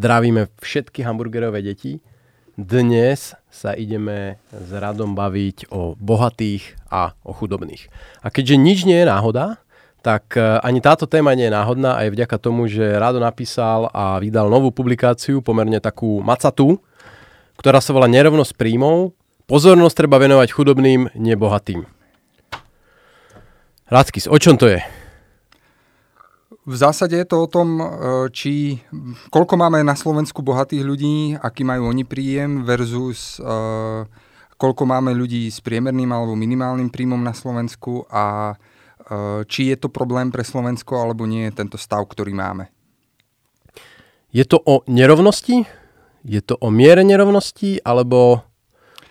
Zdravíme všetky hamburgerové deti. Dnes sa ideme s Radom baviť o bohatých a o chudobných. A keďže nič nie je náhoda, tak e, ani táto téma nie je náhodná aj vďaka tomu, že Rado napísal a vydal novú publikáciu, pomerne takú macatú, ktorá sa volá Nerovnosť príjmov. Pozornosť treba venovať chudobným, nebohatým. Radskis, o čom to je? V zásade je to o tom, e, či koľko máme na Slovensku bohatých ľudí, aký majú oni príjem versus uh, koľko máme ľudí s priemerným alebo minimálnym príjmom na Slovensku a uh, či je to problém pre Slovensko alebo nie tento stav, ktorý máme. Je to o nerovnosti? Je to o miere nerovnosti? Alebo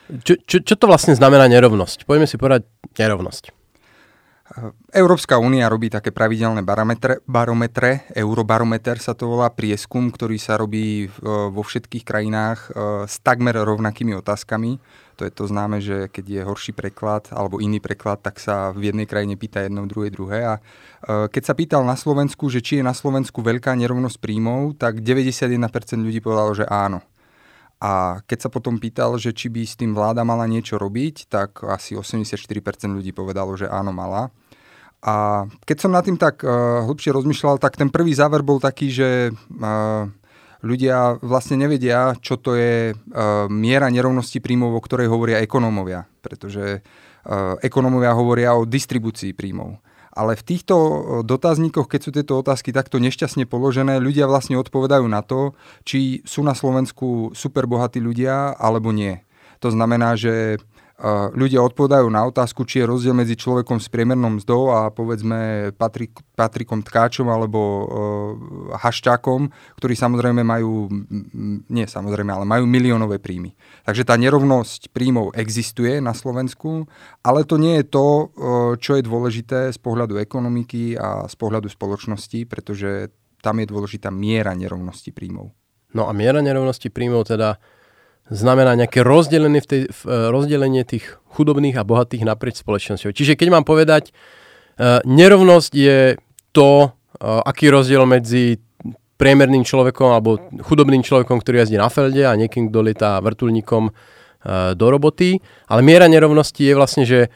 čo, čo, čo to vlastne znamená nerovnosť? Poďme si povedať nerovnosť. Európska únia robí také pravidelné barometre, barometre, eurobarometer sa to volá, prieskum, ktorý sa robí vo všetkých krajinách e, s takmer rovnakými otázkami. To je to známe, že keď je horší preklad alebo iný preklad, tak sa v jednej krajine pýta jedno, druhé, druhé. A e, keď sa pýtal na Slovensku, že či je na Slovensku veľká nerovnosť príjmov, tak 91% ľudí povedalo, že áno. A keď sa potom pýtal, že či by s tým vláda mala niečo robiť, tak asi 84% ľudí povedalo, že áno, mala. A keď som nad tým tak uh, hlbšie rozmýšľal, tak ten prvý záver bol taký, že uh, ľudia vlastne nevedia, čo to je uh, miera nerovnosti príjmov, o ktorej hovoria ekonómovia. Pretože uh, ekonómovia hovoria o distribúcii príjmov. Ale v týchto dotazníkoch, keď sú tieto otázky takto nešťastne položené, ľudia vlastne odpovedajú na to, či sú na Slovensku super bohatí ľudia alebo nie. To znamená, že ľudia odpovedajú na otázku, či je rozdiel medzi človekom s priemernou mzdou a povedzme Patrik, Patrikom Tkáčom alebo uh, Hašťákom, ktorí samozrejme majú, nie samozrejme, ale majú miliónové príjmy. Takže tá nerovnosť príjmov existuje na Slovensku, ale to nie je to, uh, čo je dôležité z pohľadu ekonomiky a z pohľadu spoločnosti, pretože tam je dôležitá miera nerovnosti príjmov. No a miera nerovnosti príjmov teda znamená nejaké rozdelenie, v tej, v, e, rozdelenie tých chudobných a bohatých naprieč spoločnosťou. Čiže keď mám povedať, uh, nerovnosť je to, uh, aký rozdiel medzi priemerným človekom alebo chudobným človekom, ktorý jazdí na felde a niekým, kto lietá vrtulníkom do roboty. Ale miera nerovnosti je vlastne, že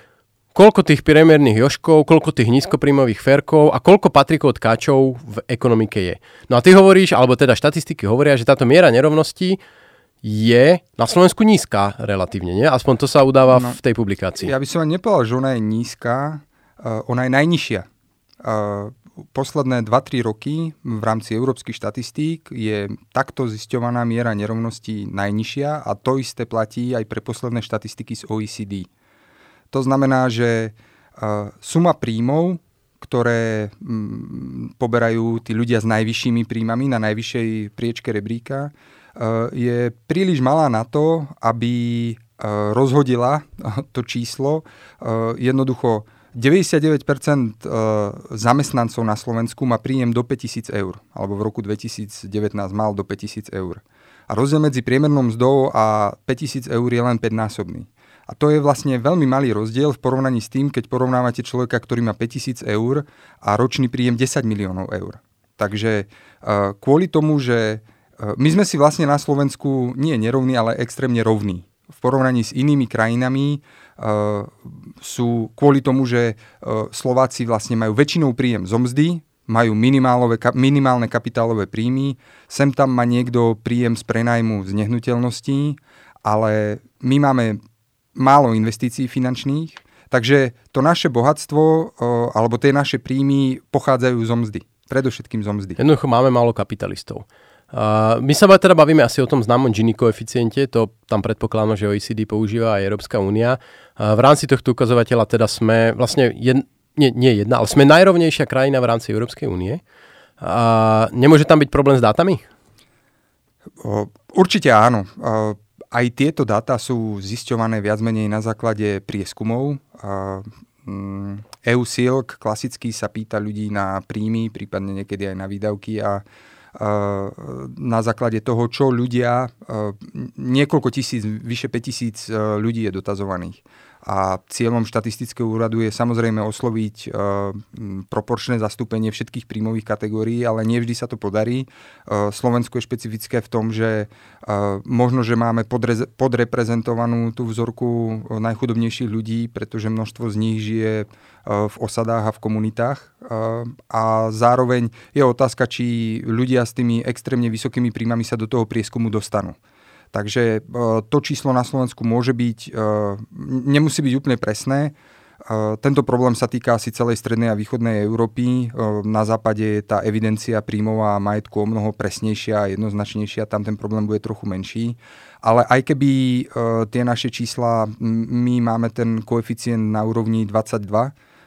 koľko tých priemerných joškov, koľko tých nízkopríjmových ferkov a koľko patrikov tkáčov v ekonomike je. No a ty hovoríš, alebo teda štatistiky hovoria, že táto miera nerovnosti je na Slovensku nízka relatívne, nie? Aspoň to sa udáva no, v tej publikácii. Ja by som ani nepovedal, že ona je nízka, uh, ona je najnižšia. Uh, posledné 2-3 roky v rámci európskych štatistík je takto zisťovaná miera nerovnosti najnižšia a to isté platí aj pre posledné štatistiky z OECD. To znamená, že uh, suma príjmov, ktoré mm, poberajú tí ľudia s najvyššími príjmami na najvyššej priečke rebríka, je príliš malá na to, aby eh, rozhodila to číslo. Eh, jednoducho 99% zamestnancov na Slovensku má príjem do 5000 eur, alebo v roku 2019 mal do 5000 eur. A rozdiel medzi priemernou mzdou a 5000 eur je len 5-násobný. A to je vlastne veľmi malý rozdiel v porovnaní s tým, keď porovnávate človeka, ktorý má 5000 eur a ročný príjem 10 miliónov eur. Takže kvôli tomu, že Eh, my sme si vlastne na Slovensku nie nerovní, ale extrémne rovní. V porovnaní s inými krajinami uh, sú kvôli tomu, že uh, Slováci vlastne majú väčšinou príjem zo mzdy, majú minimálne kapitálové príjmy, sem tam má niekto príjem z prenajmu z nehnuteľností, ale my máme málo investícií finančných, takže to naše bohatstvo uh, alebo tie naše príjmy pochádzajú zo mzdy. Predovšetkým zo mzdy. Jednoducho máme málo kapitalistov. Uh, my sa teda bavíme asi o tom známom Gini koeficiente, to tam predpokladám, že OECD používa aj Európska únia. Uh, v rámci tohto ukazovateľa teda sme vlastne, jed, nie, nie jedna, ale sme najrovnejšia krajina v rámci Európskej únie. Uh, nemôže tam byť problém s dátami? Uh, určite áno. Uh, aj tieto dáta sú zisťované viac menej na základe prieskumov. Uh, EU Silk klasicky sa pýta ľudí na príjmy, prípadne niekedy aj na výdavky a na základe toho, čo ľudia, niekoľko tisíc, vyše 5 tisíc ľudí je dotazovaných a cieľom štatistického úradu je samozrejme osloviť e, proporčné zastúpenie všetkých príjmových kategórií, ale nie vždy sa to podarí. E, Slovensko je špecifické v tom, že e, možno, že máme podre, podreprezentovanú tú vzorku najchudobnejších ľudí, pretože množstvo z nich žije e, v osadách a v komunitách. E, a zároveň je otázka, či ľudia s tými extrémne vysokými príjmami sa do toho prieskumu dostanú. Takže e, to číslo na Slovensku môže byť, e, nemusí byť úplne presné. E, tento problém sa týka asi celej strednej a východnej Európy. Na západe je tá evidencia príjmov a majetku o mnoho presnejšia a jednoznačnejšia, tam ten problém bude trochu menší. Ale aj keby tie naše čísla, my máme ten koeficient na úrovni 22,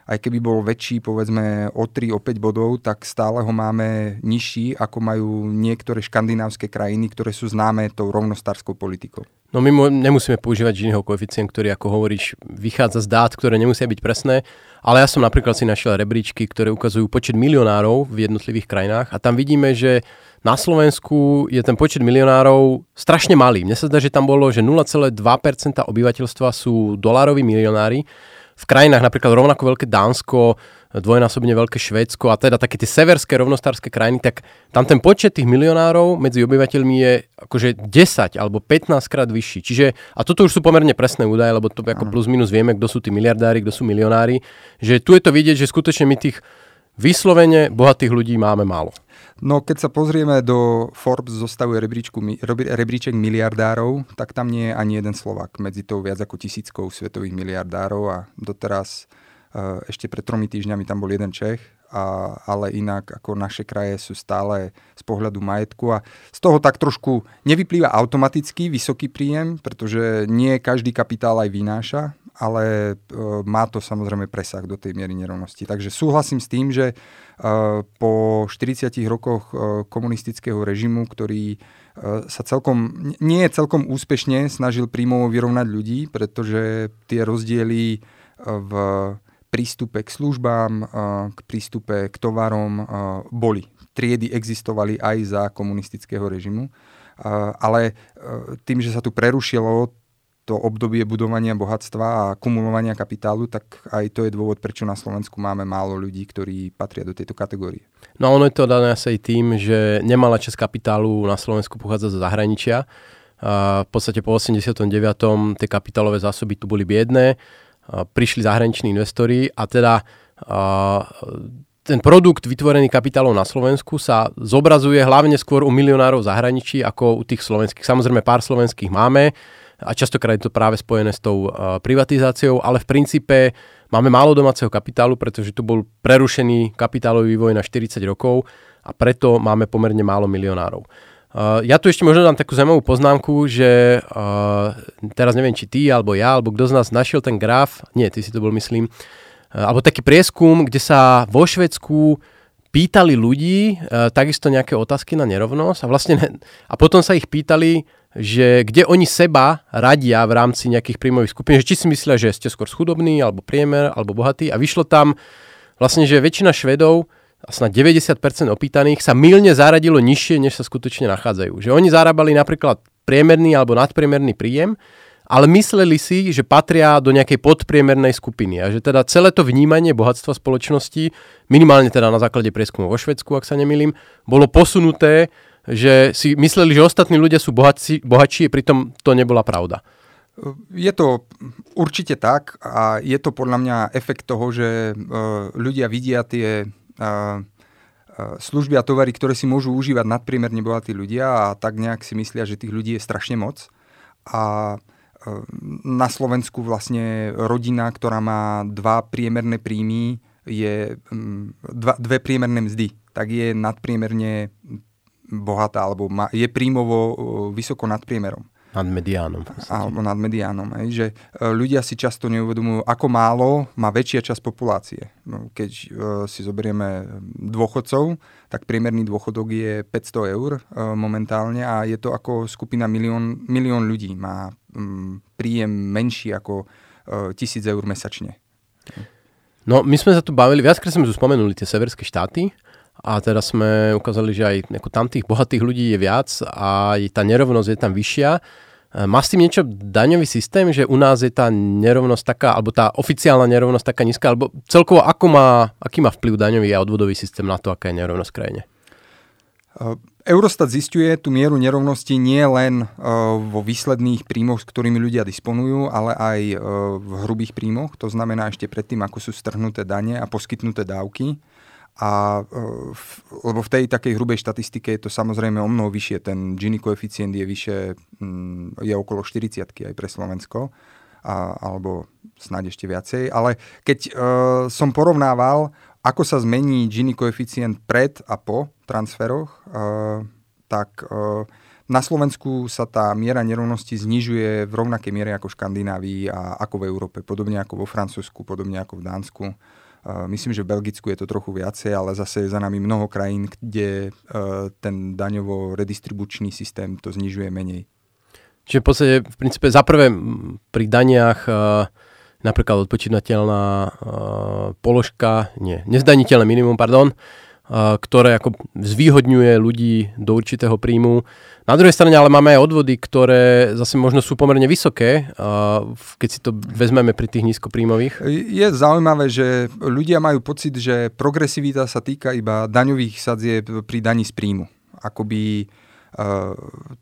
aj keby bol väčší, povedzme o 3, o 5 bodov, tak stále ho máme nižší, ako majú niektoré škandinávske krajiny, ktoré sú známe tou rovnostárskou politikou. No my nemusíme používať Giniho koeficient, ktorý, ako hovoríš, vychádza z dát, ktoré nemusia byť presné, ale ja som napríklad si našiel rebríčky, ktoré ukazujú počet milionárov v jednotlivých krajinách a tam vidíme, že na Slovensku je ten počet milionárov strašne malý. Mne sa zdá, že tam bolo, že 0,2% obyvateľstva sú dolároví milionári v krajinách napríklad rovnako veľké Dánsko, dvojnásobne veľké Švédsko a teda také tie severské rovnostárske krajiny, tak tam ten počet tých milionárov medzi obyvateľmi je akože 10 alebo 15 krát vyšší. Čiže, a toto už sú pomerne presné údaje, lebo to ako plus minus vieme, kto sú tí miliardári, kto sú milionári, že tu je to vidieť, že skutočne my tých vyslovene bohatých ľudí máme málo. No keď sa pozrieme do Forbes zostavuje rebríčku, rebríček miliardárov, tak tam nie je ani jeden Slovak medzi tou viac ako tisíckou svetových miliardárov a doteraz e, ešte pred tromi týždňami tam bol jeden Čech, a, ale inak ako naše kraje sú stále z pohľadu majetku a z toho tak trošku nevyplýva automaticky vysoký príjem, pretože nie každý kapitál aj vynáša, ale e, má to samozrejme presah do tej miery nerovnosti. Takže súhlasím s tým, že po 40 rokoch e, komunistického režimu, ktorý e, sa celkom, nie celkom úspešne snažil príjmovo vyrovnať ľudí, pretože tie rozdiely e, v prístupe k službám, k prístupe k tovarom boli. Triedy existovali aj za komunistického režimu, ale tým, že sa tu prerušilo to obdobie budovania bohatstva a kumulovania kapitálu, tak aj to je dôvod, prečo na Slovensku máme málo ľudí, ktorí patria do tejto kategórie. No ono je to dané asi aj tým, že nemala časť kapitálu na Slovensku pochádza zo zahraničia. A v podstate po 89. tie kapitálové zásoby tu boli biedné, a prišli zahraniční investori a teda a, ten produkt vytvorený kapitálov na Slovensku sa zobrazuje hlavne skôr u milionárov zahraničí ako u tých slovenských. Samozrejme pár slovenských máme, a častokrát je to práve spojené s tou privatizáciou, ale v princípe máme málo domáceho kapitálu, pretože tu bol prerušený kapitálový vývoj na 40 rokov a preto máme pomerne málo milionárov. Ja tu ešte možno dám takú zaujímavú poznámku, že teraz neviem, či ty, alebo ja, alebo kto z nás našiel ten graf, nie, ty si to bol, myslím, alebo taký prieskum, kde sa vo Švedsku pýtali ľudí uh, takisto nejaké otázky na nerovnosť a vlastne a potom sa ich pýtali, že kde oni seba radia v rámci nejakých príjmových skupín, že či si myslia, že ste skôr schudobní, alebo priemer, alebo bohatí a vyšlo tam vlastne, že väčšina Švedov a snad 90% opýtaných sa milne zaradilo nižšie, než sa skutočne nachádzajú. Že oni zarábali napríklad priemerný alebo nadpriemerný príjem, ale mysleli si, že patria do nejakej podpriemernej skupiny a že teda celé to vnímanie bohatstva spoločnosti, minimálne teda na základe prieskumu vo Švedsku, ak sa nemýlim, bolo posunuté že si mysleli, že ostatní ľudia sú bohatší, bohatší, pritom to nebola pravda. Je to určite tak a je to podľa mňa efekt toho, že uh, ľudia vidia tie uh, služby a tovary, ktoré si môžu užívať nadpriemerne bohatí ľudia a tak nejak si myslia, že tých ľudí je strašne moc. A na Slovensku vlastne rodina, ktorá má dva priemerné príjmy, je dva, dve priemerné mzdy, tak je nadpriemerne bohatá, alebo má, je príjmovo vysoko nad priemerom. Nad mediánom. Alebo nad mediánom. Hej, že e, ľudia si často neuvedomujú, ako málo má väčšia časť populácie. No, keď uh, si zoberieme dôchodcov, tak priemerný dôchodok je 500 eur momentálne a je to ako skupina milión, milión ľudí. Má príjem menší ako uh, 1000 eur mesačne. No, my sme sa tu bavili, viackrát sme tu spomenuli tie severské štáty a teraz sme ukázali, že aj ako tam tých bohatých ľudí je viac a tá nerovnosť je tam vyššia. E, má s tým niečo daňový systém, že u nás je tá nerovnosť taká, alebo tá oficiálna nerovnosť taká nízka, alebo celkovo ako má, aký má vplyv daňový a odvodový systém na to, aká je nerovnosť krajine? E, Eurostat zistuje tú mieru nerovnosti nie len uh, vo výsledných príjmoch, s ktorými ľudia disponujú, ale aj uh, v hrubých príjmoch. To znamená ešte predtým, ako sú strhnuté dane a poskytnuté dávky. A, v, lebo v tej takej hrubej štatistike je to samozrejme o mnoho vyššie. Ten Gini koeficient je vyššie, um, je okolo 40 aj pre Slovensko, a, alebo snáď ešte viacej. Ale keď uh, som porovnával ako sa zmení Gini koeficient pred a po transferoch, uh, tak uh, na Slovensku sa tá miera nerovnosti znižuje v rovnakej miere ako v Škandinávii a ako v Európe, podobne ako vo Francúzsku, podobne ako v Dánsku. Uh, myslím, že v Belgicku je to trochu viacej, ale zase je za nami mnoho krajín, kde ten daňovo-redistribučný systém to znižuje menej. Čiže v podstate, v princípe, za prvé pri daniach uh napríklad odpočítateľná uh, položka, nie, nezdaniteľné minimum, pardon, uh, ktoré ako zvýhodňuje ľudí do určitého príjmu. Na druhej strane ale máme aj odvody, ktoré zase možno sú pomerne vysoké, uh, keď si to vezmeme pri tých nízkopríjmových. Je zaujímavé, že ľudia majú pocit, že progresivita sa týka iba daňových sadzieb pri daní z príjmu. Akoby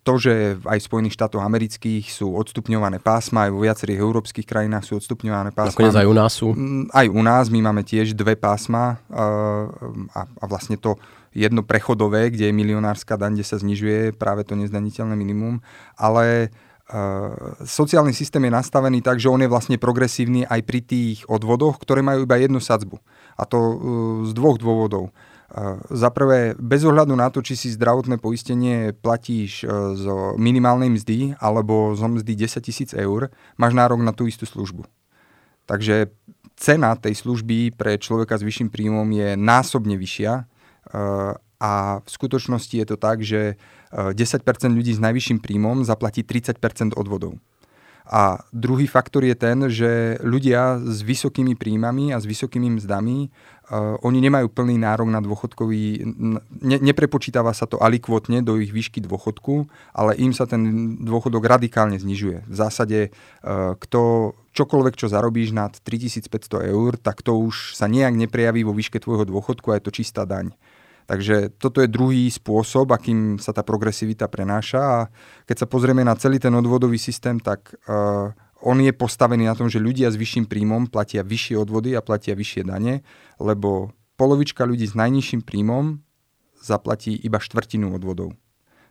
to, že aj v Spojených štátoch amerických sú odstupňované pásma, aj vo viacerých európskych krajinách sú odstupňované pásma. Nakoniec aj u nás sú. Mm, aj u nás, my máme tiež dve pásma a, a vlastne to jedno prechodové, kde je milionárska daň, kde sa znižuje práve to nezdaniteľné minimum, ale Uh, sociálny systém je nastavený tak, že on je vlastne progresívny aj pri tých odvodoch, ktoré majú iba jednu sadzbu. A to uh, z dvoch dôvodov. Za prvé, bez ohľadu na to, či si zdravotné poistenie platíš e, zo minimálnej mzdy alebo zo mzdy 10 tisíc eur, máš nárok na tú istú službu. Takže cena tej služby pre človeka s vyšším príjmom je násobne vyššia e, a v skutočnosti je to tak, že 10% e, ľudí s najvyšším príjmom zaplatí 30% odvodov. A druhý faktor je ten, že ľudia s vysokými príjmami a s vysokými mzdami, uh, oni nemajú plný nárok na dôchodkový, ne, neprepočítava sa to alikvotne do ich výšky dôchodku, ale im sa ten dôchodok radikálne znižuje. V zásade, uh, kto čokoľvek, čo zarobíš nad 3500 eur, tak to už sa nejak neprejaví vo výške tvojho dôchodku a je to čistá daň. Takže toto je druhý spôsob, akým sa tá progresivita prenáša a keď sa pozrieme na celý ten odvodový systém, tak uh, on je postavený na tom, že ľudia s vyšším príjmom platia vyššie odvody a platia vyššie dane, lebo polovička ľudí s najnižším príjmom zaplatí iba štvrtinu odvodov.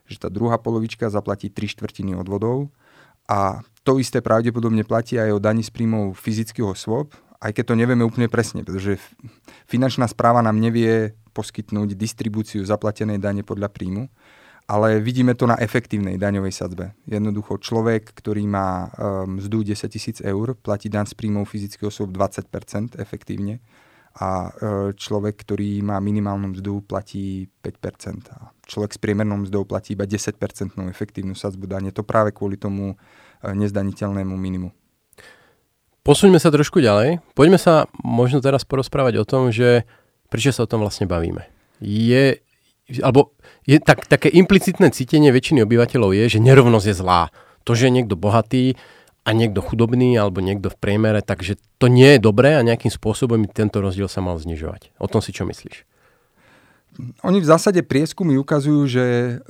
Že tá druhá polovička zaplatí tri štvrtiny odvodov a to isté pravdepodobne platí aj o daní z príjmov fyzických osôb, aj keď to nevieme úplne presne, pretože finančná správa nám nevie poskytnúť distribúciu zaplatenej dane podľa príjmu, ale vidíme to na efektívnej daňovej sadzbe. Jednoducho človek, ktorý má um, mzdu 10 tisíc eur, platí daň z príjmov fyzických osôb 20% efektívne a uh, človek, ktorý má minimálnu mzdu, platí 5%. A človek s priemernou mzdou platí iba 10% efektívnu sadzbu dane. To práve kvôli tomu uh, nezdaniteľnému minimu. Posuňme sa trošku ďalej. Poďme sa možno teraz porozprávať o tom, že prečo sa o tom vlastne bavíme. Je, alebo je tak, také implicitné cítenie väčšiny obyvateľov je, že nerovnosť je zlá. To, že je niekto bohatý a niekto chudobný alebo niekto v priemere, takže to nie je dobré a nejakým spôsobom tento rozdiel sa mal znižovať. O tom si čo myslíš? Oni v zásade prieskumy ukazujú, že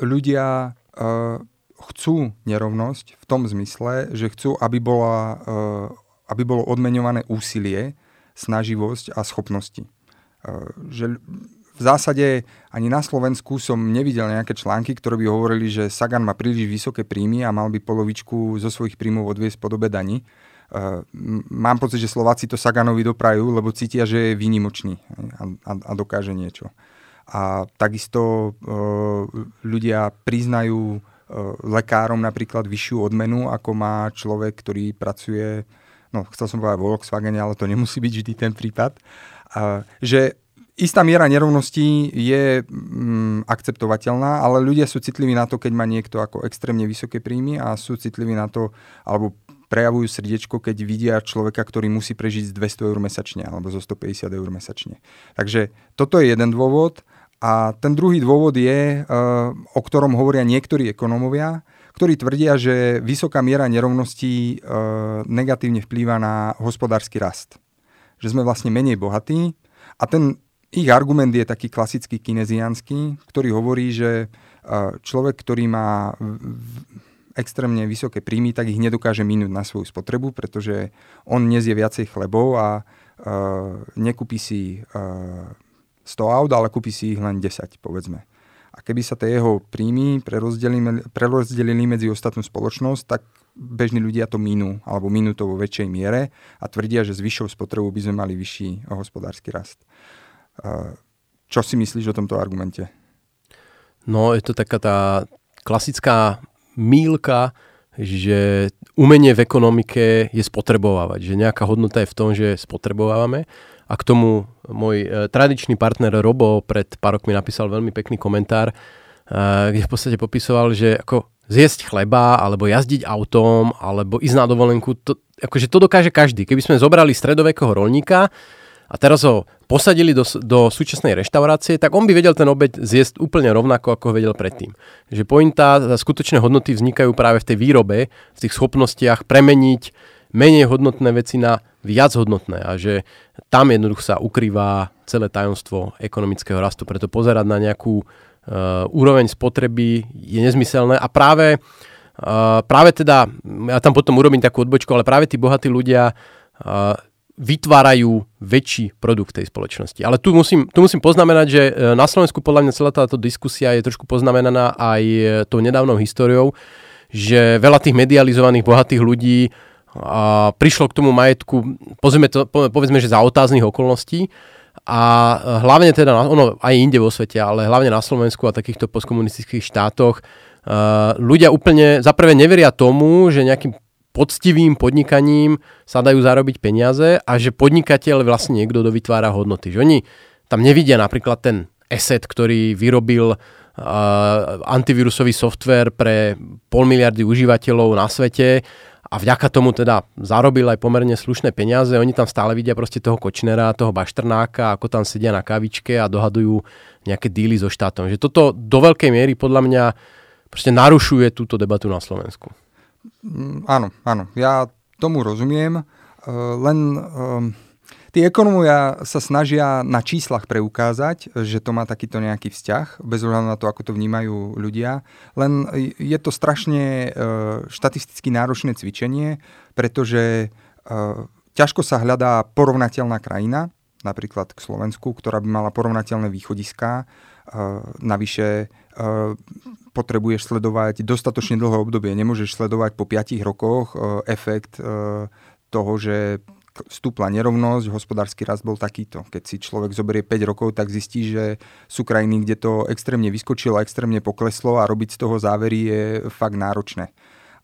ľudia uh, chcú nerovnosť v tom zmysle, že chcú, aby, bola, uh, aby bolo odmeňované úsilie, snaživosť a schopnosti. Že v zásade ani na Slovensku som nevidel nejaké články, ktoré by hovorili, že Sagan má príliš vysoké príjmy a mal by polovičku zo svojich príjmov odviesť podobe daní. Mám pocit, že Slováci to Saganovi doprajú, lebo cítia, že je výnimočný a, dokáže niečo. A takisto ľudia priznajú lekárom napríklad vyššiu odmenu, ako má človek, ktorý pracuje, no chcel som povedať vo Volkswagene, ale to nemusí byť vždy ten prípad. Že istá miera nerovností je mm, akceptovateľná, ale ľudia sú citliví na to, keď má niekto ako extrémne vysoké príjmy a sú citliví na to, alebo prejavujú srdiečko, keď vidia človeka, ktorý musí prežiť z 200 eur mesačne alebo zo 150 eur mesačne. Takže toto je jeden dôvod A ten druhý dôvod je, o ktorom hovoria niektorí ekonómovia, ktorí tvrdia, že vysoká miera nerovností negatívne vplýva na hospodársky rast. Že sme vlastne menej bohatí a ten ich argument je taký klasický kineziánsky, ktorý hovorí, že človek, ktorý má extrémne vysoké príjmy, tak ich nedokáže minúť na svoju spotrebu, pretože on nezie viacej chlebov a nekúpi si 100 aut, ale kúpi si ich len 10, povedzme. A keby sa tie jeho príjmy prerozdelili, prerozdelili medzi ostatnú spoločnosť, tak bežní ľudia to minú, alebo minú to vo väčšej miere a tvrdia, že s vyššou spotrebou by sme mali vyšší hospodársky rast. Čo si myslíš o tomto argumente? No, je to taká tá klasická mílka, že umenie v ekonomike je spotrebovávať, že nejaká hodnota je v tom, že spotrebovávame. A k tomu môj e, tradičný partner Robo pred pár rokmi napísal veľmi pekný komentár, e, kde v podstate popisoval, že ako zjesť chleba, alebo jazdiť autom, alebo ísť na dovolenku, to, akože to dokáže každý. Keby sme zobrali stredovekého rolníka, a teraz ho posadili do, do súčasnej reštaurácie, tak on by vedel ten obed zjesť úplne rovnako, ako ho vedel predtým. Že pointa, skutočné hodnoty vznikajú práve v tej výrobe, v tých schopnostiach premeniť menej hodnotné veci na viac hodnotné a že tam jednoducho sa ukrýva celé tajomstvo ekonomického rastu. Preto pozerať na nejakú úroveň spotreby je nezmyselné a práve, uh, práve teda, ja tam potom urobím takú odbočku, ale práve tí bohatí ľudia uh, vytvárajú väčší produkt tej spoločnosti. Ale tu musím, tu musím poznamenať, že na Slovensku podľa mňa celá táto diskusia je trošku poznamenaná aj tou nedávnou históriou, že veľa tých medializovaných bohatých ľudí a prišlo k tomu majetku, povedzme, to, povedzme, že za otáznych okolností a hlavne teda, ono aj inde vo svete, ale hlavne na Slovensku a takýchto postkomunistických štátoch uh, ľudia úplne, zaprvé neveria tomu, že nejakým poctivým podnikaním sa dajú zarobiť peniaze a že podnikateľ vlastne niekto, kto vytvára hodnoty. Že oni tam nevidia napríklad ten asset, ktorý vyrobil uh, antivírusový software pre pol miliardy užívateľov na svete a vďaka tomu teda zarobil aj pomerne slušné peniaze. Oni tam stále vidia proste toho Kočnera, toho Baštrnáka, ako tam sedia na kavičke a dohadujú nejaké díly so štátom. Že toto do veľkej miery podľa mňa proste narušuje túto debatu na Slovensku. Mm, áno, áno, ja tomu rozumiem, uh, len um, tí ekonomovia sa snažia na číslach preukázať, že to má takýto nejaký vzťah, bez ohľadu na to, ako to vnímajú ľudia. Len je to strašne uh, štatisticky náročné cvičenie, pretože uh, ťažko sa hľadá porovnateľná krajina, napríklad k Slovensku, ktorá by mala porovnateľné východiská. Uh, navyše potrebuješ sledovať dostatočne dlhé obdobie. Nemôžeš sledovať po 5 rokoch efekt toho, že stúpla nerovnosť, hospodársky rast bol takýto. Keď si človek zoberie 5 rokov, tak zistí, že sú krajiny, kde to extrémne vyskočilo, extrémne pokleslo a robiť z toho závery je fakt náročné.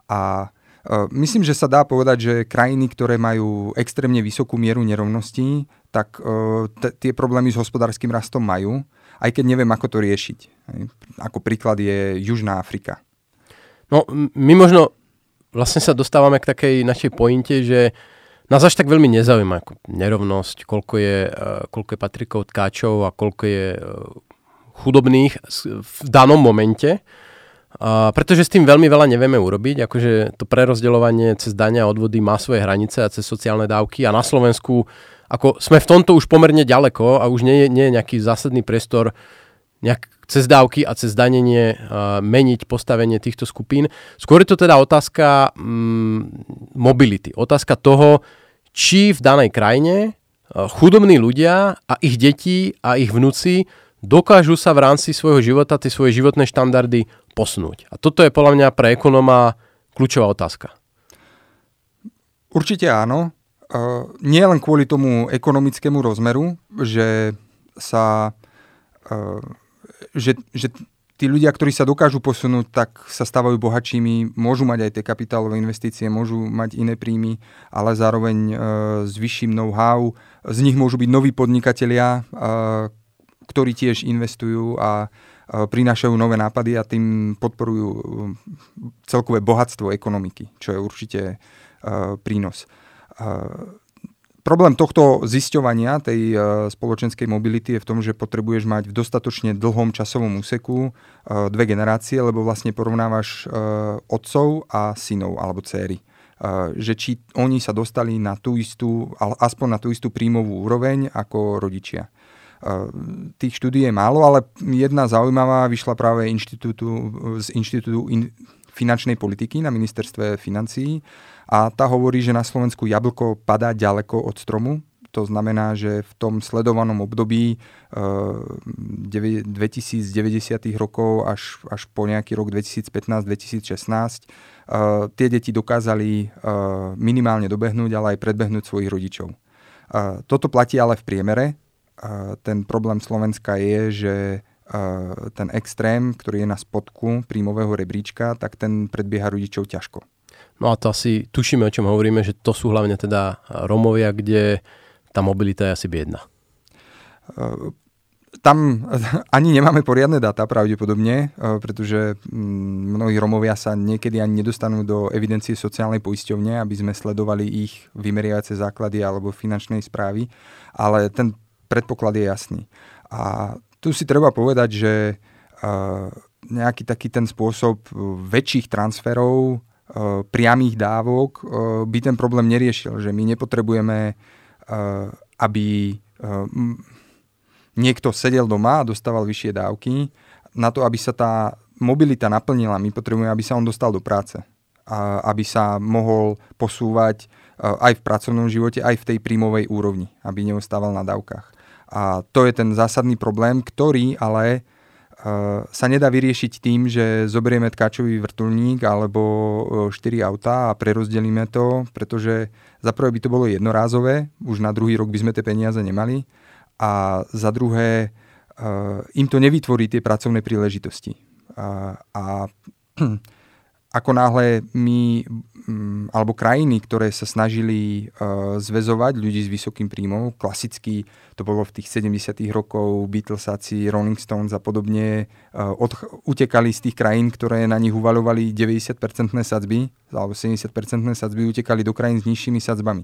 A uh, myslím, že sa dá povedať, že krajiny, ktoré majú extrémne vysokú mieru nerovností, tak uh, t- tie problémy s hospodárskym rastom majú aj keď neviem, ako to riešiť. Ako príklad je Južná Afrika. No, my možno vlastne sa dostávame k takej našej pointe, že nás až tak veľmi nezaujíma ako nerovnosť, koľko je, e, koľko je patrikov tkáčov a koľko je e, chudobných v danom momente, a pretože s tým veľmi veľa nevieme urobiť, akože to prerozdeľovanie cez dania a odvody má svoje hranice a cez sociálne dávky a na Slovensku ako sme v tomto už pomerne ďaleko a už nie je, nie je nejaký zásadný priestor nejak cez dávky a cez danenie uh, meniť postavenie týchto skupín. Skôr je to teda otázka mm, mobility. Otázka toho, či v danej krajine uh, chudobní ľudia a ich deti a ich vnúci dokážu sa v rámci svojho života tie svoje životné štandardy posunúť. A toto je podľa mňa pre ekonóma kľúčová otázka. Určite áno. Uh, nie len kvôli tomu ekonomickému rozmeru, že sa uh, že, že tí ľudia, ktorí sa dokážu posunúť, tak sa stávajú bohatšími, môžu mať aj tie kapitálové investície, môžu mať iné príjmy, ale zároveň uh, s vyšším know-how. Z nich môžu byť noví podnikatelia, uh, ktorí tiež investujú a uh, prinášajú nové nápady a tým podporujú uh, celkové bohatstvo ekonomiky, čo je určite uh, prínos problém tohto zisťovania tej uh, spoločenskej mobility je v tom, že potrebuješ mať v dostatočne dlhom časovom úseku uh, dve generácie, lebo vlastne porovnávaš uh, otcov a synov alebo céry. Že či oni sa dostali na tú istú, aspoň na tú istú príjmovú úroveň ako rodičia. Tých štúdí je málo, ale jedna zaujímavá vyšla práve inštitútu, z Inštitútu in, finančnej politiky na ministerstve financií a tá hovorí, že na Slovensku jablko padá ďaleko od stromu. To znamená, že v tom sledovanom období e, 2090 rokov až, až po nejaký rok 2015-2016 e, tie deti dokázali e, minimálne dobehnúť, ale aj predbehnúť svojich rodičov. Toto platí ale v priemere. Ten problém Slovenska je, že ten extrém, ktorý je na spodku príjmového rebríčka, tak ten predbieha rodičov ťažko. No a to asi tušíme, o čom hovoríme, že to sú hlavne teda Romovia, kde tá mobilita je asi biedna. Tam ani nemáme poriadne dáta pravdepodobne, pretože mm, mnohí Romovia sa niekedy ani nedostanú do evidencie sociálnej poisťovne, aby sme sledovali ich vymeriavace základy alebo finančnej správy, ale ten predpoklad je jasný. A tu si treba povedať, že nejaký taký ten spôsob väčších transferov priamých dávok eh, by ten problém neriešil. Že my nepotrebujeme, eh, aby niekto sedel doma a dostával vyššie dávky. Na to, aby sa tá mobilita naplnila, my potrebujeme, aby sa on dostal do práce. Aby sa mohol posúvať aj v pracovnom živote, aj v tej príjmovej úrovni, aby neostával na dávkach. A to je ten zásadný problém, ktorý ale Eh, sa nedá vyriešiť tým, že zoberieme tkáčový vrtulník alebo 4 eh, autá a prerozdelíme to, pretože za prvé by to bolo jednorázové, už na druhý rok by sme tie peniaze nemali a za druhé eh, im to nevytvorí tie pracovné príležitosti. A, a ako náhle my, mm, alebo krajiny, ktoré sa snažili uh, zväzovať ľudí s vysokým príjmom, klasicky to bolo v tých 70 rokov, Beatlesáci, Rolling Stones a podobne, uh, od, utekali z tých krajín, ktoré na nich uvalovali 90-percentné sadzby, alebo 70-percentné sadzby, utekali do krajín s nižšími sadzbami.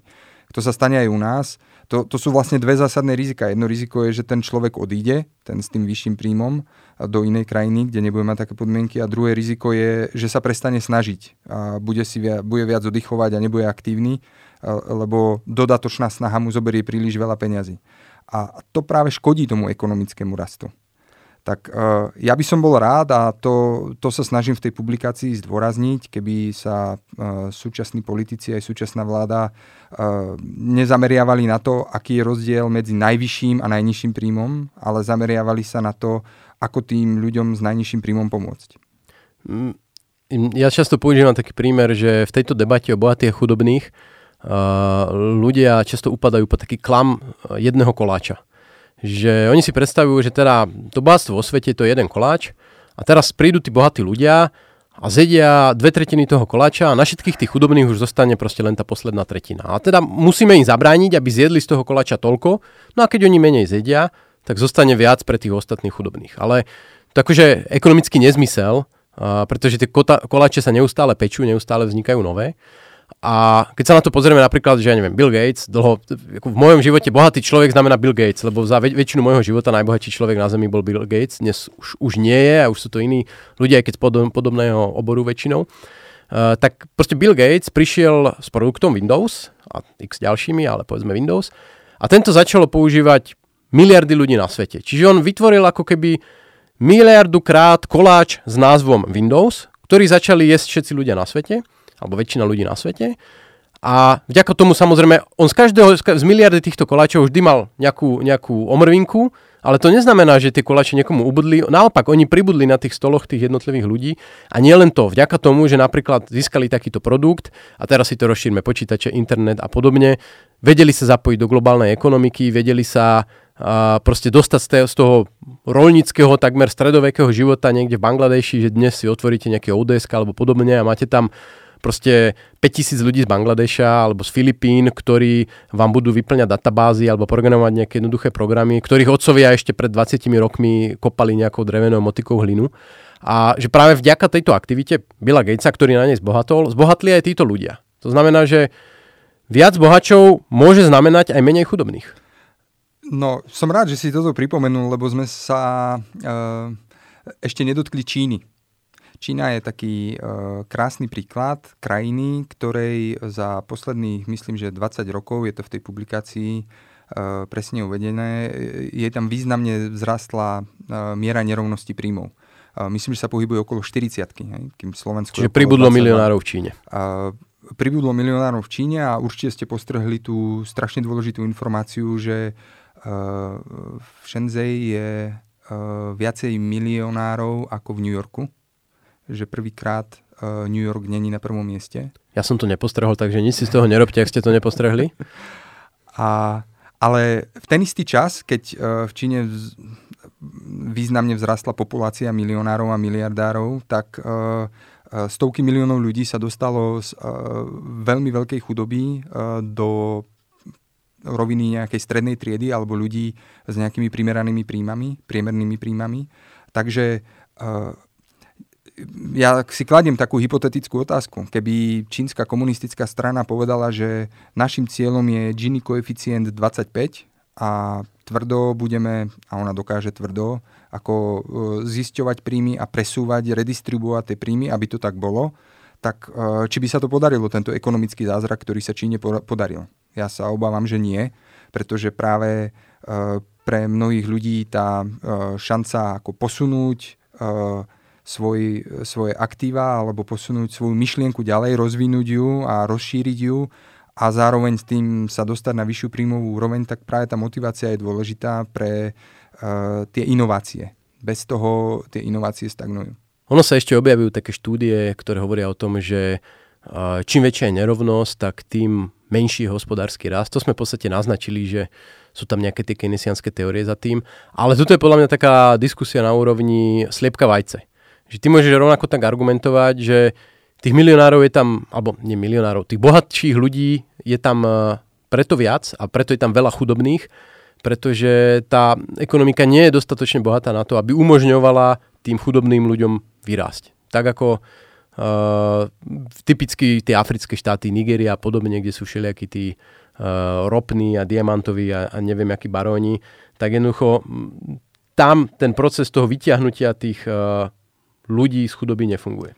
To sa stane aj u nás. To, to sú vlastne dve zásadné rizika. Jedno riziko je, že ten človek odíde, ten s tým vyšším príjmom, do inej krajiny, kde nebude mať také podmienky. A druhé riziko je, že sa prestane snažiť a bude, si viac, bude viac oddychovať a nebude aktívny, lebo dodatočná snaha mu zoberie príliš veľa peňazí. A to práve škodí tomu ekonomickému rastu. Tak uh, ja by som bol rád a to, to sa snažím v tej publikácii zdôrazniť, keby sa uh, súčasní politici aj súčasná vláda uh, nezameriavali na to, aký je rozdiel medzi najvyšším a najnižším príjmom, ale zameriavali sa na to, ako tým ľuďom s najnižším príjmom pomôcť. Mm, ja často používam taký prímer, že v tejto debate o bohatých a chudobných ľudia často upadajú po taký klam jedného koláča. Že oni si predstavujú, že teda to bohatstvo vo svete to je jeden koláč a teraz prídu tí bohatí ľudia a zedia dve tretiny toho koláča a na všetkých tých chudobných už zostane proste len tá posledná tretina. A teda musíme im zabrániť, aby zjedli z toho koláča toľko, no a keď oni menej zedia, tak zostane viac pre tých ostatných chudobných. Ale to akože ekonomický nezmysel, pretože tie koláče sa neustále pečú, neustále vznikajú nové. A keď sa na to pozrieme napríklad, že ja neviem, Bill Gates, dlho, ako v mojom živote bohatý človek znamená Bill Gates, lebo za väč- väčšinu môjho života najbohatší človek na Zemi bol Bill Gates, dnes už, už nie je a už sú to iní ľudia, aj keď z podob- podobného oboru väčšinou. Uh, tak proste Bill Gates prišiel s produktom Windows a x ďalšími, ale povedzme Windows a tento začalo používať miliardy ľudí na svete. Čiže on vytvoril ako keby miliardu krát koláč s názvom Windows, ktorý začali jesť všetci ľudia na svete, alebo väčšina ľudí na svete. A vďaka tomu samozrejme, on z každého, z miliardy týchto koláčov vždy mal nejakú, nejakú omrvinku, ale to neznamená, že tie koláče niekomu ubudli. Naopak, oni pribudli na tých stoloch tých jednotlivých ľudí. A nie len to, vďaka tomu, že napríklad získali takýto produkt, a teraz si to rozšírme počítače, internet a podobne, vedeli sa zapojiť do globálnej ekonomiky, vedeli sa a proste dostať z, toho rolnického, takmer stredovekého života niekde v Bangladeši, že dnes si otvoríte nejaké ODS alebo podobne a máte tam proste 5000 ľudí z Bangladeša alebo z Filipín, ktorí vám budú vyplňať databázy alebo programovať nejaké jednoduché programy, ktorých otcovia ešte pred 20 rokmi kopali nejakou drevenou motikou hlinu. A že práve vďaka tejto aktivite Billa Gatesa, ktorý na nej zbohatol, zbohatli aj títo ľudia. To znamená, že viac bohačov môže znamenať aj menej chudobných. No, som rád, že si toto pripomenul, lebo sme sa uh, ešte nedotkli Číny. Čína je taký uh, krásny príklad krajiny, ktorej za posledných, myslím, že 20 rokov, je to v tej publikácii uh, presne uvedené, je tam významne vzrastla uh, miera nerovnosti príjmov. Uh, myslím, že sa pohybuje okolo 40 hej, kým Slovensko Čiže pribudlo milionárov v Číne. Uh, pribudlo milionárov v Číne a určite ste postrhli tú strašne dôležitú informáciu, že v Shenzhei je viacej milionárov ako v New Yorku. Že prvýkrát New York není na prvom mieste. Ja som to nepostrehol, takže nič si z toho nerobte, ak ste to nepostrehli. A, ale v ten istý čas, keď v Číne významne vzrastla populácia milionárov a miliardárov, tak stovky miliónov ľudí sa dostalo z veľmi veľkej chudoby do roviny nejakej strednej triedy alebo ľudí s nejakými primeranými príjmami, priemernými príjmami. Takže uh, ja si kladiem takú hypotetickú otázku. Keby čínska komunistická strana povedala, že našim cieľom je Gini koeficient 25 a tvrdo budeme, a ona dokáže tvrdo, ako uh, zisťovať príjmy a presúvať, redistribuovať tie príjmy, aby to tak bolo, tak uh, či by sa to podarilo, tento ekonomický zázrak, ktorý sa Číne podaril. Ja sa obávam, že nie, pretože práve e, pre mnohých ľudí tá e, šanca ako posunúť e, svoj, svoje aktíva alebo posunúť svoju myšlienku ďalej, rozvinúť ju a rozšíriť ju a zároveň s tým sa dostať na vyššiu príjmovú úroveň, tak práve tá motivácia je dôležitá pre uh, tie inovácie. Bez toho tie inovácie stagnujú. Ono sa ešte objavujú také štúdie, ktoré hovoria o tom, že čím väčšia je nerovnosť, tak tým menší hospodársky rast. To sme v podstate naznačili, že sú tam nejaké tie keynesianské teórie za tým. Ale toto je podľa mňa taká diskusia na úrovni sliepka vajce. Že ty môžeš rovnako tak argumentovať, že tých milionárov je tam, alebo nie milionárov, tých bohatších ľudí je tam e, preto viac a preto je tam veľa chudobných, pretože tá ekonomika nie je dostatočne bohatá na to, aby umožňovala tým chudobným ľuďom vyrásť. Tak ako Uh, typicky tie africké štáty, Nigeria a podobne, kde sú všelijakí tí uh, ropní a diamantoví a, a neviem akí baróni, tak jednoducho tam ten proces toho vyťahnutia tých uh, ľudí z chudoby nefunguje.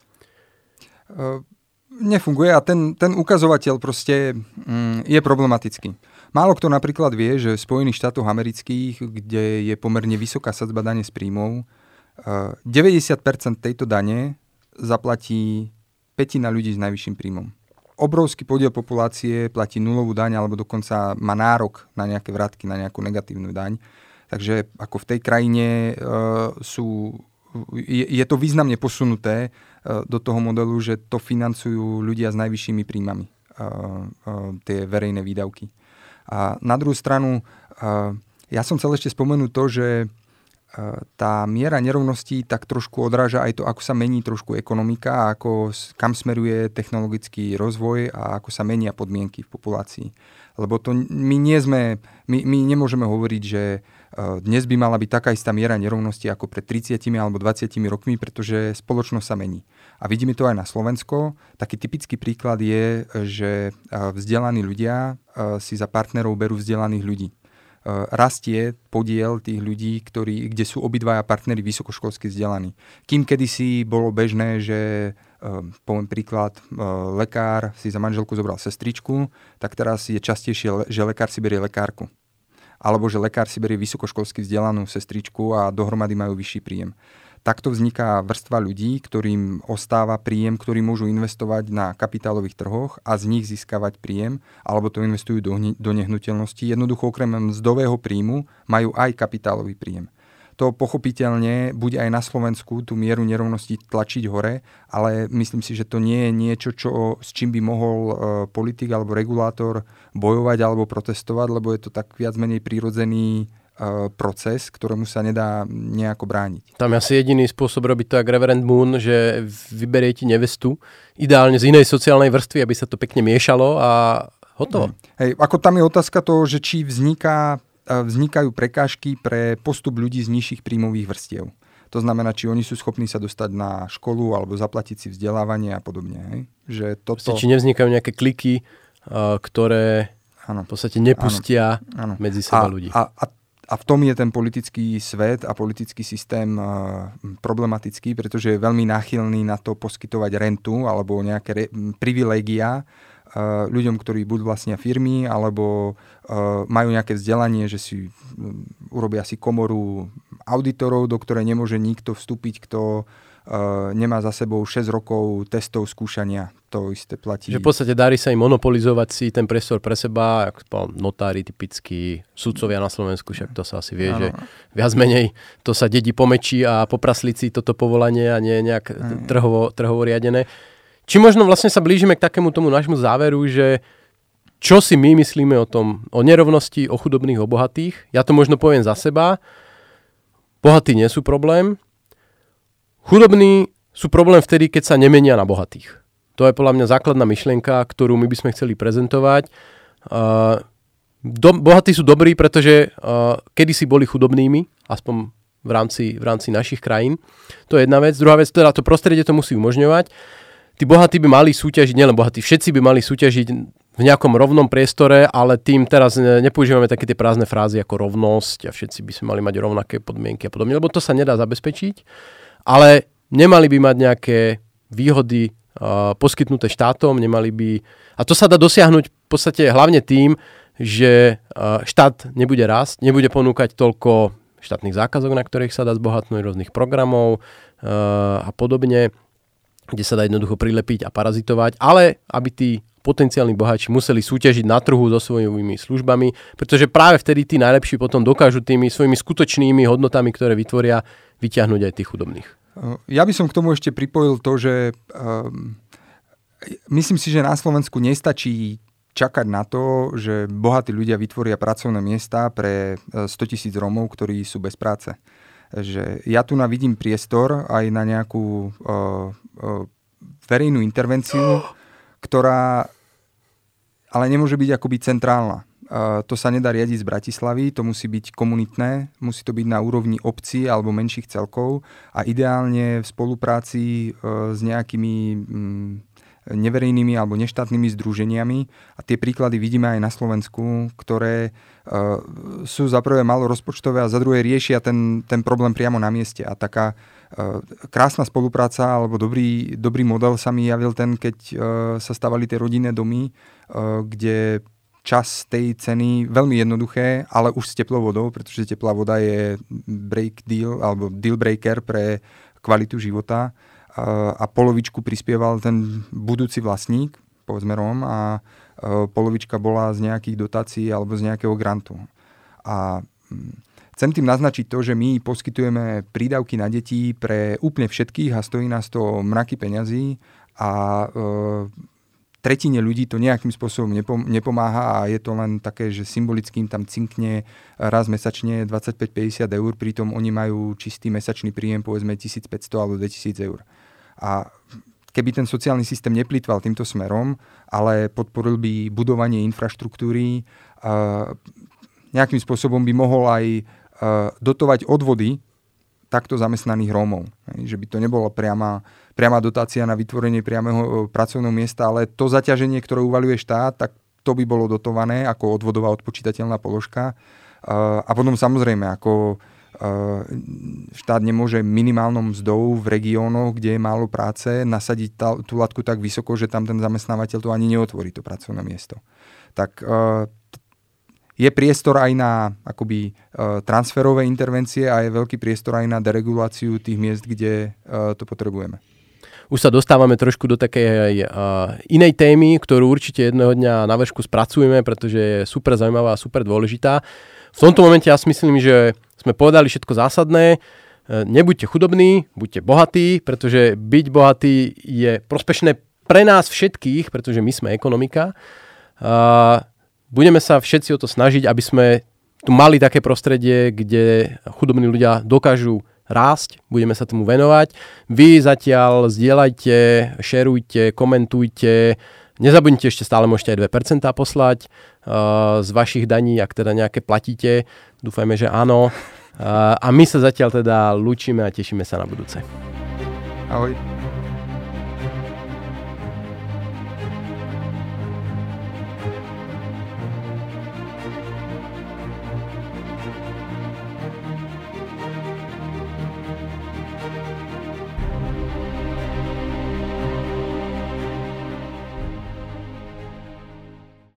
Uh, nefunguje a ten, ten ukazovateľ proste um, je problematický. Málo kto napríklad vie, že v Spojených štátoch amerických, kde je pomerne vysoká sadzba dane z príjmov, uh, 90% tejto dane zaplatí petina ľudí s najvyšším príjmom. Obrovský podiel populácie platí nulovú daň alebo dokonca má nárok na nejaké vratky, na nejakú negatívnu daň. Takže ako v tej krajine e, sú, je, je to významne posunuté e, do toho modelu, že to financujú ľudia s najvyššími príjmami, e, e, tie verejné výdavky. A na druhú stranu, ja som chcel ešte spomenúť to, že tá miera nerovností tak trošku odráža aj to, ako sa mení trošku ekonomika ako, kam smeruje technologický rozvoj a ako sa menia podmienky v populácii. Lebo to my nie sme, my, my nemôžeme hovoriť, že e, dnes by mala byť taká istá miera nerovnosti ako pred 30 alebo 20 rokmi, pretože spoločnosť sa mení. A vidíme to aj na Slovensko. Taký typický príklad je, že e, vzdelaní ľudia e, si za partnerov berú vzdelaných ľudí. Rastie podiel tých ľudí, ktorí, kde sú obidvaja partnery vysokoškolsky vzdelaní. Kým kedysi bolo bežné, že poviem príklad, lekár si za manželku zobral sestričku, tak teraz je častejšie, že lekár si berie lekárku. Alebo že lekár si berie vysokoškolsky vzdelanú sestričku a dohromady majú vyšší príjem. Takto vzniká vrstva ľudí, ktorým ostáva príjem, ktorý môžu investovať na kapitálových trhoch a z nich získavať príjem, alebo to investujú do, do nehnuteľnosti. Jednoducho okrem mzdového príjmu majú aj kapitálový príjem. To pochopiteľne bude aj na Slovensku tú mieru nerovnosti tlačiť hore, ale myslím si, že to nie je niečo, čo, s čím by mohol uh, politik alebo regulátor bojovať alebo protestovať, lebo je to tak viac menej prírodzený E, proces, ktorému sa nedá nejako brániť. Tam asi jediný spôsob robiť to, ako Reverend Moon, že vyberiete nevestu, ideálne z inej sociálnej vrstvy, aby sa to pekne miešalo a hotovo. Hmm. Hej, ako tam je otázka toho, že či vzniká, e, vznikajú prekážky pre postup ľudí z nižších príjmových vrstiev. To znamená, či oni sú schopní sa dostať na školu alebo zaplatiť si vzdelávanie a podobne. Hej? Že toto... Či nevznikajú nejaké kliky, ktoré ano. v podstate nepustia ano. Ano. medzi seba a, ľudí. A, a, a v tom je ten politický svet a politický systém problematický, pretože je veľmi náchylný na to poskytovať rentu alebo nejaké re, privilégia ľuďom, ktorí buď vlastnia firmy, alebo uh, majú nejaké vzdelanie, že si um, urobia si komoru auditorov, do ktorej nemôže nikto vstúpiť, kto uh, nemá za sebou 6 rokov testov skúšania. To isté platí. Že v podstate darí sa im monopolizovať si ten priestor pre seba, ako notári typicky, sudcovia na Slovensku, však to sa asi vie, ano. že viac menej to sa dedí po meči a po praslici toto povolanie a nie nejak trhovo, trhovo riadené. Či možno vlastne sa blížime k takému tomu nášmu záveru, že čo si my myslíme o tom, o nerovnosti, o chudobných, o bohatých. Ja to možno poviem za seba. Bohatí nie sú problém, Chudobní sú problém vtedy, keď sa nemenia na bohatých. To je podľa mňa základná myšlienka, ktorú my by sme chceli prezentovať. Uh, do, bohatí sú dobrí, pretože uh, kedysi boli chudobnými, aspoň v rámci, v rámci našich krajín. To je jedna vec. Druhá vec, teda to prostredie to musí umožňovať. Tí bohatí by mali súťažiť, nielen bohatí, všetci by mali súťažiť v nejakom rovnom priestore, ale tým teraz nepoužívame také tie prázdne frázy ako rovnosť a všetci by sme mali mať rovnaké podmienky a podobne, lebo to sa nedá zabezpečiť ale nemali by mať nejaké výhody uh, poskytnuté štátom, nemali by... A to sa dá dosiahnuť v podstate hlavne tým, že uh, štát nebude rásť, nebude ponúkať toľko štátnych zákazok, na ktorých sa dá zbohatnúť rôznych programov uh, a podobne, kde sa dá jednoducho prilepiť a parazitovať, ale aby tí potenciálni boháči museli súťažiť na trhu so svojimi službami, pretože práve vtedy tí najlepší potom dokážu tými svojimi skutočnými hodnotami, ktoré vytvoria, vyťahnuť aj tých chudobných. Ja by som k tomu ešte pripojil to, že um, myslím si, že na Slovensku nestačí čakať na to, že bohatí ľudia vytvoria pracovné miesta pre 100 e, tisíc Rómov, ktorí sú bez práce. Že ja tu navidím priestor aj na nejakú uh, uh, verejnú intervenciu, ktorá ale nemôže byť akoby centrálna. Uh, to sa nedá riadiť z Bratislavy, to musí byť komunitné, musí to byť na úrovni obcí alebo menších celkov a ideálne v spolupráci uh, s nejakými um, neverejnými alebo neštátnymi združeniami. A tie príklady vidíme aj na Slovensku, ktoré uh, sú za prvé malo rozpočtové a za druhé riešia ten, ten problém priamo na mieste. A taká uh, krásna spolupráca alebo dobrý, dobrý model sa mi javil ten, keď uh, sa stavali tie rodinné domy, kde čas tej ceny veľmi jednoduché, ale už s teplou vodou, pretože teplá voda je break deal alebo deal breaker pre kvalitu života a polovičku prispieval ten budúci vlastník, povedzme Róm, a polovička bola z nejakých dotácií alebo z nejakého grantu. A hm, chcem tým naznačiť to, že my poskytujeme prídavky na deti pre úplne všetkých a stojí nás to mraky peňazí a tretine ľudí to nejakým spôsobom nepomáha a je to len také, že symbolicky im tam cinkne raz mesačne 25-50 eur, pritom oni majú čistý mesačný príjem povedzme 1500 alebo 2000 eur. A keby ten sociálny systém neplýtval týmto smerom, ale podporil by budovanie infraštruktúry, nejakým spôsobom by mohol aj dotovať odvody takto zamestnaných Rómov. Že by to nebola priama, priama dotácia na vytvorenie priameho e, pracovného miesta, ale to zaťaženie, ktoré uvaluje štát, tak to by bolo dotované ako odvodová odpočítateľná položka. E, a potom samozrejme, ako e, štát nemôže minimálnom mzdou v regiónoch, kde je málo práce, nasadiť tá, tú latku tak vysoko, že tam ten zamestnávateľ to ani neotvorí, to pracovné miesto. Tak je priestor aj na akoby uh, transferové intervencie a je veľký priestor aj na dereguláciu tých miest, kde to potrebujeme. Už sa dostávame trošku do takej uh, inej témy, ktorú určite jedného dňa na vršku spracujeme, pretože je super zaujímavá a super dôležitá. V tomto momente ja si myslím, že sme povedali všetko zásadné. Nebuďte chudobní, buďte bohatí, pretože byť bohatý je prospešné pre nás všetkých, pretože my sme ekonomika. Budeme sa všetci o to snažiť, aby sme tu mali také prostredie, kde chudobní ľudia dokážu rásť, budeme sa tomu venovať. Vy zatiaľ zdieľajte, šerujte, komentujte, nezabudnite ešte stále môžete aj 2% poslať uh, z vašich daní, ak teda nejaké platíte. Dúfajme, že áno. Uh, a my sa zatiaľ teda lúčime a tešíme sa na budúce. Ahoj.